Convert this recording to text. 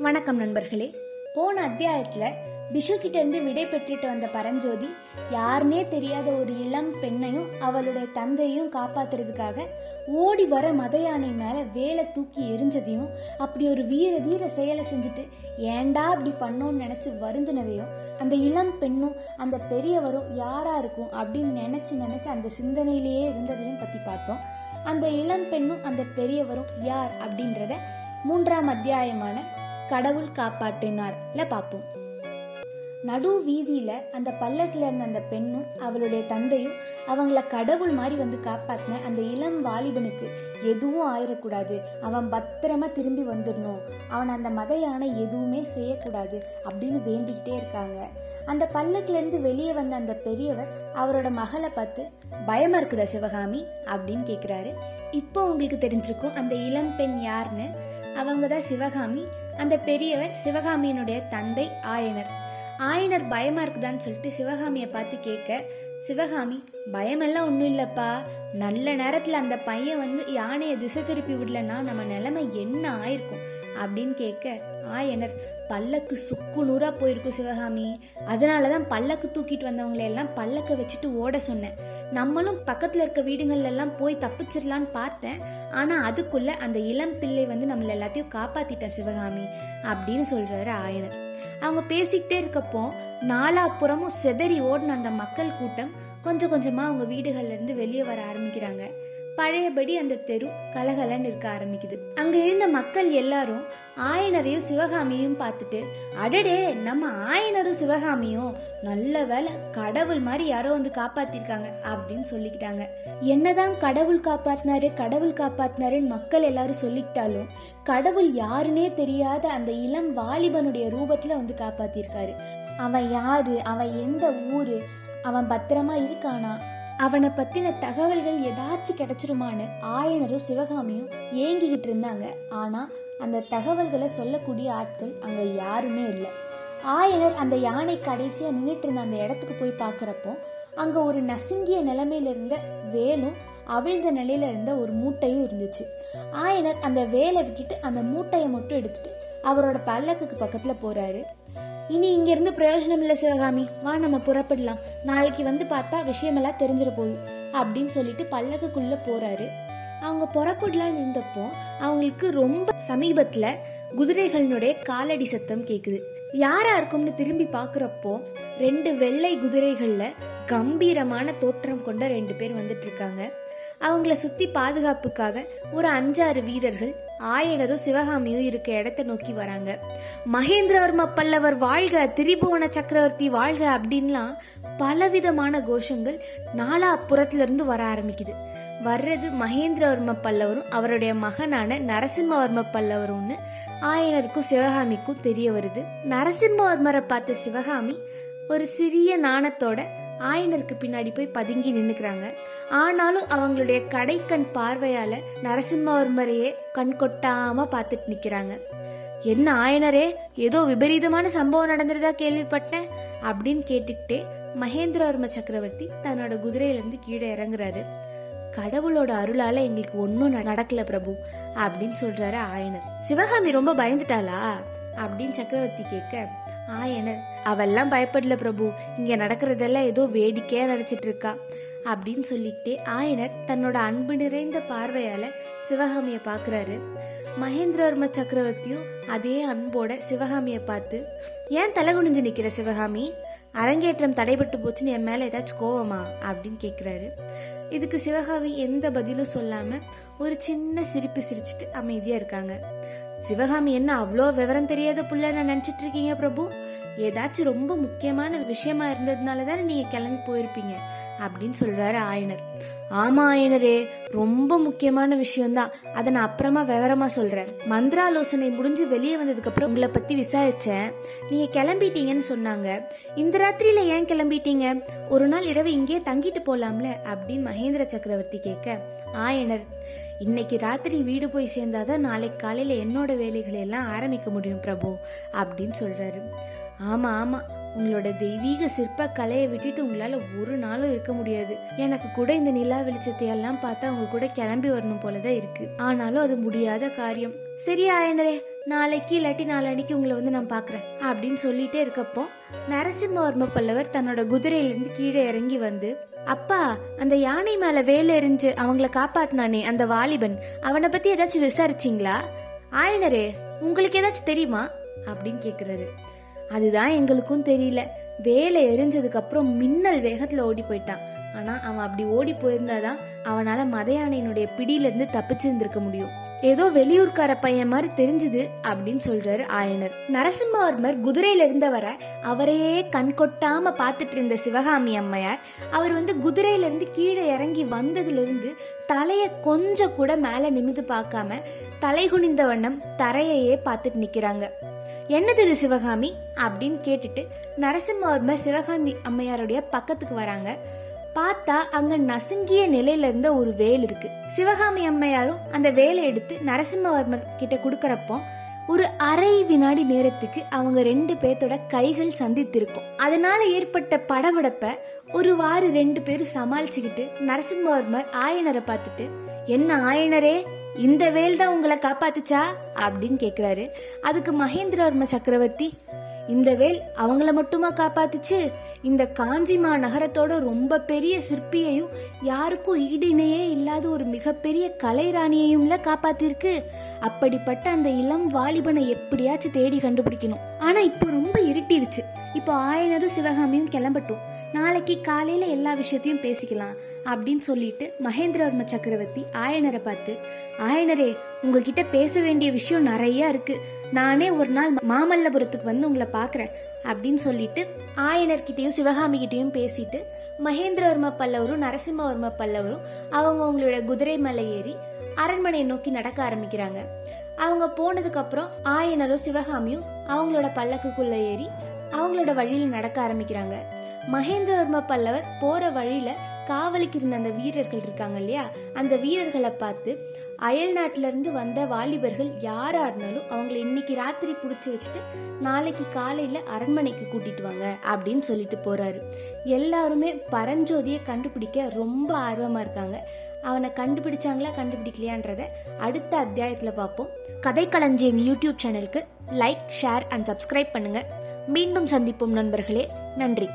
வணக்கம் நண்பர்களே. போன அத்தியாயத்துல பிஷு கிட்ட இருந்து விடை பெற்றுட்டு வந்த பரஞ்சோதி யாருனே தெரியாத ஒரு இளம் பெண்ணையும் அவளுடைய தந்தையும் காப்பாத்துறதுக்காக ஓடி வர மத யானை மேல வேலை தூக்கி எரிஞ்சதையும் அப்படி ஒரு வீர தீர செயலை செஞ்சுட்டு ஏன்டா அப்படி பண்ணோம்னு நினைச்சு வருந்தினதையும் அந்த இளம் பெண்ணும் அந்த பெரியவரும் யாரா இருக்கும் அப்படின்னு நினைச்சு நினைச்சு அந்த சிந்தனையிலேயே இருந்ததையும் பத்தி பார்த்தோம். அந்த இளம் பெண்ணும் அந்த பெரியவரும் யார் அப்படின்றத மூன்றாம் அத்தியாயமான கடவுள் காப்பாற்றினார்ல பார்ப்போம். நடு வீதியில அந்த பல்லக்கில் இருந்த அந்த பெண்ணும் அவளுடைய தந்தையும் அவங்கள கடவுள் மாதிரி வந்து காப்பாத்தின அந்த இளம் வாலிபனுக்கு எதுவும் ஆயிடக்கூடாது அவன் பத்திரமா திரும்பி வந்துடணும். அவன் அந்த மத யானை எதுவுமே செய்யக்கூடாது அப்படின்னு வேண்டிக்கிட்டே இருக்காங்க. அந்த பல்லக்கிலேருந்து வெளியே வந்த அந்த பெரியவர் அவரோட மகளை பார்த்து பயமா இருக்குதா சிவகாமி? அப்படின்னு கேட்குறாரு இப்போ உங்களுக்கு தெரிஞ்சிருக்கும் அந்த இளம் பெண் யாருன்னு அவங்க தான் சிவகாமி. அந்த பெரியவர் சிவகாமியினுடைய தந்தை ஆயனர். ஆயனர் பயமா இருக்குதான்னு சொல்லிட்டு சிவகாமியை பார்த்து கேட்க சிவகாமி பயமெல்லாம் ஒன்றும் இல்லைப்பா. நல்ல நேரத்தில் அந்த பையன் வந்து யானையை திசை திருப்பி விடலன்னா நம்ம நிலைமை என்ன ஆயிருக்கும்? அப்படின்னு கேட்க ஆயனர் பல்லக்கு சுக்கு நூறாக போயிருக்கும் சிவகாமி. அதனால தான் பல்லக்கு தூக்கிட்டு வந்தவங்களை எல்லாம் பல்லக்க வச்சுட்டு ஓட சொன்னேன். நம்மளும் பக்கத்துல இருக்க வீடுகள்ல எல்லாம் போய் தப்பிச்சிடலான்னு பார்த்தேன். ஆனா அதுக்குள்ள அந்த இளம் பிள்ளை வந்து நம்மள எல்லாத்தையும் காப்பாத்திட்ட சிவகாமி அப்படின்னு சொல்றாரு ஆயனர். அவங்க பேசிக்கிட்டே இருக்கப்போ நாலாப்புறமும் செதறி ஓடின அந்த மக்கள் கூட்டம் கொஞ்சம் கொஞ்சமா அவங்க வீடுகள்ல இருந்து வெளியே வர ஆரம்பிக்கிறாங்க. பழையபடி அந்த தெரு கலகலன்னு இருக்க ஆரம்பிக்குது. அங்க இருந்த மக்கள் எல்லாரும் ஆயனரையும் சிவகாமியும் பார்த்துட்டு அடடே நம்ம ஆயனரும் சிவகாமியும் நல்ல வேலை கடவுள் மாதிரி யாரோ வந்து காப்பாத்திருக்காங்க அப்படின்னு சொல்லிக்கிட்டாங்க. என்னதான் கடவுள் காப்பாத்தினாரு கடவுள் காப்பாத்தினாருன்னு மக்கள் எல்லாரும் சொல்லிக்கிட்டாலும் கடவுள் யாருன்னே தெரியாத அந்த இளம் வாலிபனுடைய ரூபத்துல வந்து காப்பாத்திருக்காரு. அவன் யாரு அவன் எந்த ஊரு அவன் பத்திரமா இருக்கானா அவனை பத்தின தகவல்கள் ஏதாச்சும் கிடைச்சிருமான்னு ஆயனரும் சிவகாமியும் ஏங்கிக்கிட்டு இருந்தாங்க. ஆனா அந்த தகவல்களை சொல்லக்கூடிய ஆட்கள் அங்க யாருமே இல்லை. ஆயனர் அந்த யானை கடைசியா நின்றுட்டு இருந்த அந்த இடத்துக்கு போய் பார்க்கறப்போ அங்க ஒரு நசுங்கிய நிலைமையில இருந்த வேலும் அவிழ்ந்த நிலையில இருந்த ஒரு மூட்டையும் இருந்துச்சு. ஆயனர் அந்த வேலை விட்டுட்டு அந்த மூட்டையை மட்டும் எடுத்துட்டு அவரோட பல்லக்குக்கு பக்கத்துல போறாரு. இனி இங்கிருந்து பிரயோஜனம் இல்ல சிவகாமி. வா நம்ம புறப்படலாம். நாளைக்கு வந்து பார்த்தா விஷயமெல்லாம் தெரிஞ்சிட போயும் அப்படின்னு சொல்லிட்டு பல்லக்குக்குள்ள போறாரு. அவங்க புறப்படலான்னு இருந்தப்போ அவங்களுக்கு ரொம்ப சமீபத்துல குதிரைகளினுடைய காலடி சத்தம் கேக்குது. யாரா இருக்கும்னு திரும்பி பாக்குறப்போ ரெண்டு வெள்ளை குதிரைகள்ல கம்பீரமான தோற்றம் கொண்ட ரெண்டு பேர் வந்துட்டு இருக்காங்க. அவங்கள சுத்தி பாதுகாப்புக்காக ஒரு அஞ்சாறு வீரர்கள் ஆயனரும் சிவகாமியும் இருக்க இடத்தை நோக்கி வராங்க. மகேந்திரவர்ம பல்லவர் வாழ்க திரிபுவன சக்கரவர்த்தி வாழ்க அப்படின்லாம் பலவிதமான கோஷங்கள் நாலா புறத்துல இருந்து வர ஆரம்பிக்குது. வர்றது மகேந்திரவர்ம பல்லவரும் அவருடைய மகனான நரசிம்மவர்ம பல்லவரும்னு ஆயனருக்கும் சிவகாமிக்கும் தெரிய வருது. நரசிம்மவர்மரை பார்த்த சிவகாமி ஒரு சிறிய நாணத்தோட ஆயனருக்கு பின்னாடி போய் பதுங்கி நின்னுக்கிறாங்க. ஆனாலும் அவங்களுடைய கடைக்கண் பார்வையால நரசிம்மவர்மரையே கண் கொட்டாம பார்த்துட்டு நிக்கிறாங்க. என்ன ஆயனரே ஏதோ விபரீதமான சம்பவம் நடந்துருதா கேள்விப்பட்டேன்? அப்படின்னு கேட்டுக்கிட்டே மகேந்திரவர்ம சக்கரவர்த்தி தன்னோட குதிரையிலேருந்து கீழே இறங்குறாரு. கடவுளோட அருளால எங்களுக்கு ஒன்றும் நடக்கல பிரபு அப்படின்னு சொல்றாரு ஆயனர். சிவகாமி ரொம்ப பயந்துட்டாளா? அப்படின்னு சக்கரவர்த்தி கேட்க ஆயனர் அவெல்லாம் பயப்படல பிரபு. இங்க நடக்கிறதெல்லாம் ஏதோ வேடிக்கையா நினைச்சிட்டு இருக்கா அப்படின்னு சொல்லிக்கிட்டே ஆயனர் தன்னோட அன்பு நிறைந்த பார்வையால சிவகாமிய பாக்குறாரு. மகேந்திரவர்ம சக்கரவர்த்தியும் அதே அன்போட சிவகாமிய பார்த்து ஏன் தலை குனிஞ்சு நிக்கிற சிவகாமி? அரங்கேற்றம் தடைபட்டு போச்சுன்னு என் மேல ஏதாச்சும் கோவமா? அப்படின்னு கேக்குறாரு. இதுக்கு சிவகாமி எந்த பதிலும் சொல்லாம ஒரு சின்ன சிரிப்பு சிரிச்சிட்டு அமைதியா இருக்காங்க. சிவகாமி என்ன அவ்வளோ விவரம் தெரியாத புள்ள நான் நினைச்சிட்டு இருக்கீங்க பிரபு? ஏதாச்சும் ரொம்ப முக்கியமான விஷயமா இருந்ததுனால தானே நீங்க கிளம்பி போயிருப்பீங்க அப்படின்னு சொல்றாரு ஆயனர். ஆமா ஆயனரே ரொம்ப முக்கியமான விஷயம்தான். அதை நான் அப்புறமா விவரமா சொல்றேன். மந்திராலோசனை முடிஞ்சு வெளியே வந்ததுக்கு அப்புறம் உங்களை பத்தி விசாரிச்சேன். நீங்க கிளம்பிட்டீங்கன்னு சொன்னாங்க. இந்த ராத்திரியில ஏன் கிளம்பிட்டீங்க? ஒரு நாள் இரவு இங்கேயே தங்கிட்டு போலாம்ல அப்படின்னு மகேந்திர சக்கரவர்த்தி கேட்க ஆயனர் இன்னைக்கு ராத்திரி வீடு போய் சேர்ந்தாதான் நாளைக்கு காலையில் என்னோட வேலைகளை எல்லாம் ஆரம்பிக்க முடியும் பிரபு அப்படின்னு சொல்கிறாரு ஆமாம் ஆமாம் உங்களோட தெய்வீக சிற்ப கலையை விட்டுட்டு உங்களால் ஒரு நாளும் இருக்க முடியாது. எனக்கு கூட இந்த நிலா வெளிச்சத்தையெல்லாம் பார்த்தா உங்க கூட கிளம்பி வரணும் போலதான் இருக்கு. ஆனாலும் அது முடியாத காரியம். சரி ஆயனரே நாளைக்கு இல்லாட்டி நாளன்னைக்கு உங்களை வந்து நான் பார்க்குறேன் அப்படின்னு சொல்லிட்டே இருக்கப்போ நரசிம்மவர்ம பல்லவர் தன்னோட குதிரையிலேருந்து கீழே இறங்கி வந்து அப்பா அந்த யானை மேல வேலை எறிஞ்சு அவங்கள காப்பாத்தினானே அந்த வாலிபன். அவனை பத்தி ஏதாச்சும் விசாரிச்சிங்களா? ஆயனரே உங்களுக்கு ஏதாச்சும் தெரியுமா? அப்படின்னு கேக்குறாரு. அதுதான் எங்களுக்கும் தெரியல. வேலை எரிஞ்சதுக்கு அப்புறம் மின்னல் வேகத்துல ஓடி போயிட்டான். ஆனா அவன் அப்படி ஓடி போயிருந்தாதான் அவனால மத யானையினுடைய பிடியில இருந்து தப்பிச்சிருந்திருக்க முடியும். ஏதோ வெளியூர்கார பையன் மாதிரி தெரிஞ்சுது அப்படின்னு சொல்றாரு ஆயனர். நரசிம்மவர்மர் குதிரையில இருந்தவரை அவரையே கண் கொட்டாம பார்த்துட்டு இருந்த சிவகாமி அம்மையார் அவர் வந்து குதிரையில இருந்து கீழே இறங்கி வந்ததுல இருந்து தலைய கொஞ்சம் கூட மேல நிமிந்து பார்க்காம தலை குனிந்த வண்ணம் தரையையே பார்த்துட்டு நிக்கிறாங்க. என்னது இது சிவகாமி? அப்படின்னு கேட்டுட்டு நரசிம்மவர்மர் சிவகாமி அம்மையாருடைய பக்கத்துக்கு வராங்க. பார்த்தா அங்க நசுங்கிய நிலையில இருந்த ஒரு வேல் இருக்கு. சிவகாமி அம்மையாரும் அந்த வேலை எடுத்து நரசிம்மவர்மர் கிட்ட கொடுக்கறப்போ ஒரு அரை வினாடி நேரத்துக்கு அவங்க ரெண்டு பேர்த்தோட கைகள் சந்தித்திருக்கும். அதனால ஏற்பட்ட படபடப்ப ஒரு வாரு ரெண்டு பேரும் சமாளிச்சுக்கிட்டு நரசிம்மவர்மர் ஆயனரை பார்த்துட்டு என்ன ஆயனரே இந்த வேல் தான் உங்களை காப்பாத்துச்சா? அப்படின்னு கேக்குறாரு. அதுக்கு மகேந்திரவர்ம சக்கரவர்த்தி இந்த வேல் அவங்கள மட்டுமா காப்பாத்துச்சு? இந்த காஞ்சிமா நகரத்தோட ரொம்ப பெரிய சிற்பியையும் யாருக்கும் ஈடிணையே இல்லாத ஒரு மிகப்பெரிய கலைராணியையும்ல காப்பாத்திருக்கு. அப்படிப்பட்ட அந்த இளம் வாலிபனை எப்படியாச்சும் தேடி கண்டுபிடிக்கணும். ஆனா இப்போ ரொம்ப இருட்டிருச்சு. இப்போ ஆயனரும் சிவகாமியும் கிளம்பட்டும். நாளைக்கு காலையில எல்லா விஷயத்தையும் பேசிக்கலாம் அப்படின்னு சொல்லிட்டு மகேந்திரவர்ம சக்கரவர்த்தி ஆயனரை பார்த்து ஆயனரே உங்ககிட்ட பேச வேண்டிய விஷயம் நிறைய இருக்கு. நானே ஒரு நாள் மாமல்லபுரத்துக்கு வந்து உங்களை பாக்குறேன் அப்படின்னு சொல்லிட்டு ஆயனர்கிட்டேயும் சிவகாமிகிட்டேயும் பேசிட்டு மகேந்திரவர்ம பல்லவரும் நரசிம்மவர்ம பல்லவரும் அவங்க அவங்களோட குதிரை மலை ஏறி அரண்மனையை நோக்கி நடக்க ஆரம்பிக்கிறாங்க. அவங்க போனதுக்கு அப்புறம் ஆயனரும் சிவகாமியும் அவங்களோட பல்லக்குக்குள்ள ஏறி அவங்களோட வழியில் நடக்க ஆரம்பிக்கிறாங்க. மகேந்திரவர்ம பல்லவர் போற வழியில காவலுக்கு இருந்த அந்த வீரர்கள் இருக்காங்க இல்லையா? அந்த வீரர்களை பார்த்து அயல் நாட்டுல இருந்து வந்த வாலிபர்கள் யாரா இருந்தாலும் அவங்கள இன்னைக்கு ராத்திரி புடிச்சு வச்சுட்டு நாளைக்கு காலையில அரண்மனைக்கு கூட்டிட்டு வாங்க அப்படின்னு சொல்லிட்டு போறாரு. எல்லாருமே பரஞ்சோதியை கண்டுபிடிக்க ரொம்ப ஆர்வமா இருக்காங்க. அவனை கண்டுபிடிச்சாங்களா கண்டுபிடிக்கலையான்றத அடுத்த அத்தியாயத்துல பார்ப்போம். கதைக்களஞ்சியம் யூடியூப் சேனலுக்கு லைக் ஷேர் அண்ட் சப்ஸ்கிரைப் பண்ணுங்க. மீண்டும் சந்திப்போம் நண்பர்களே. நன்றி.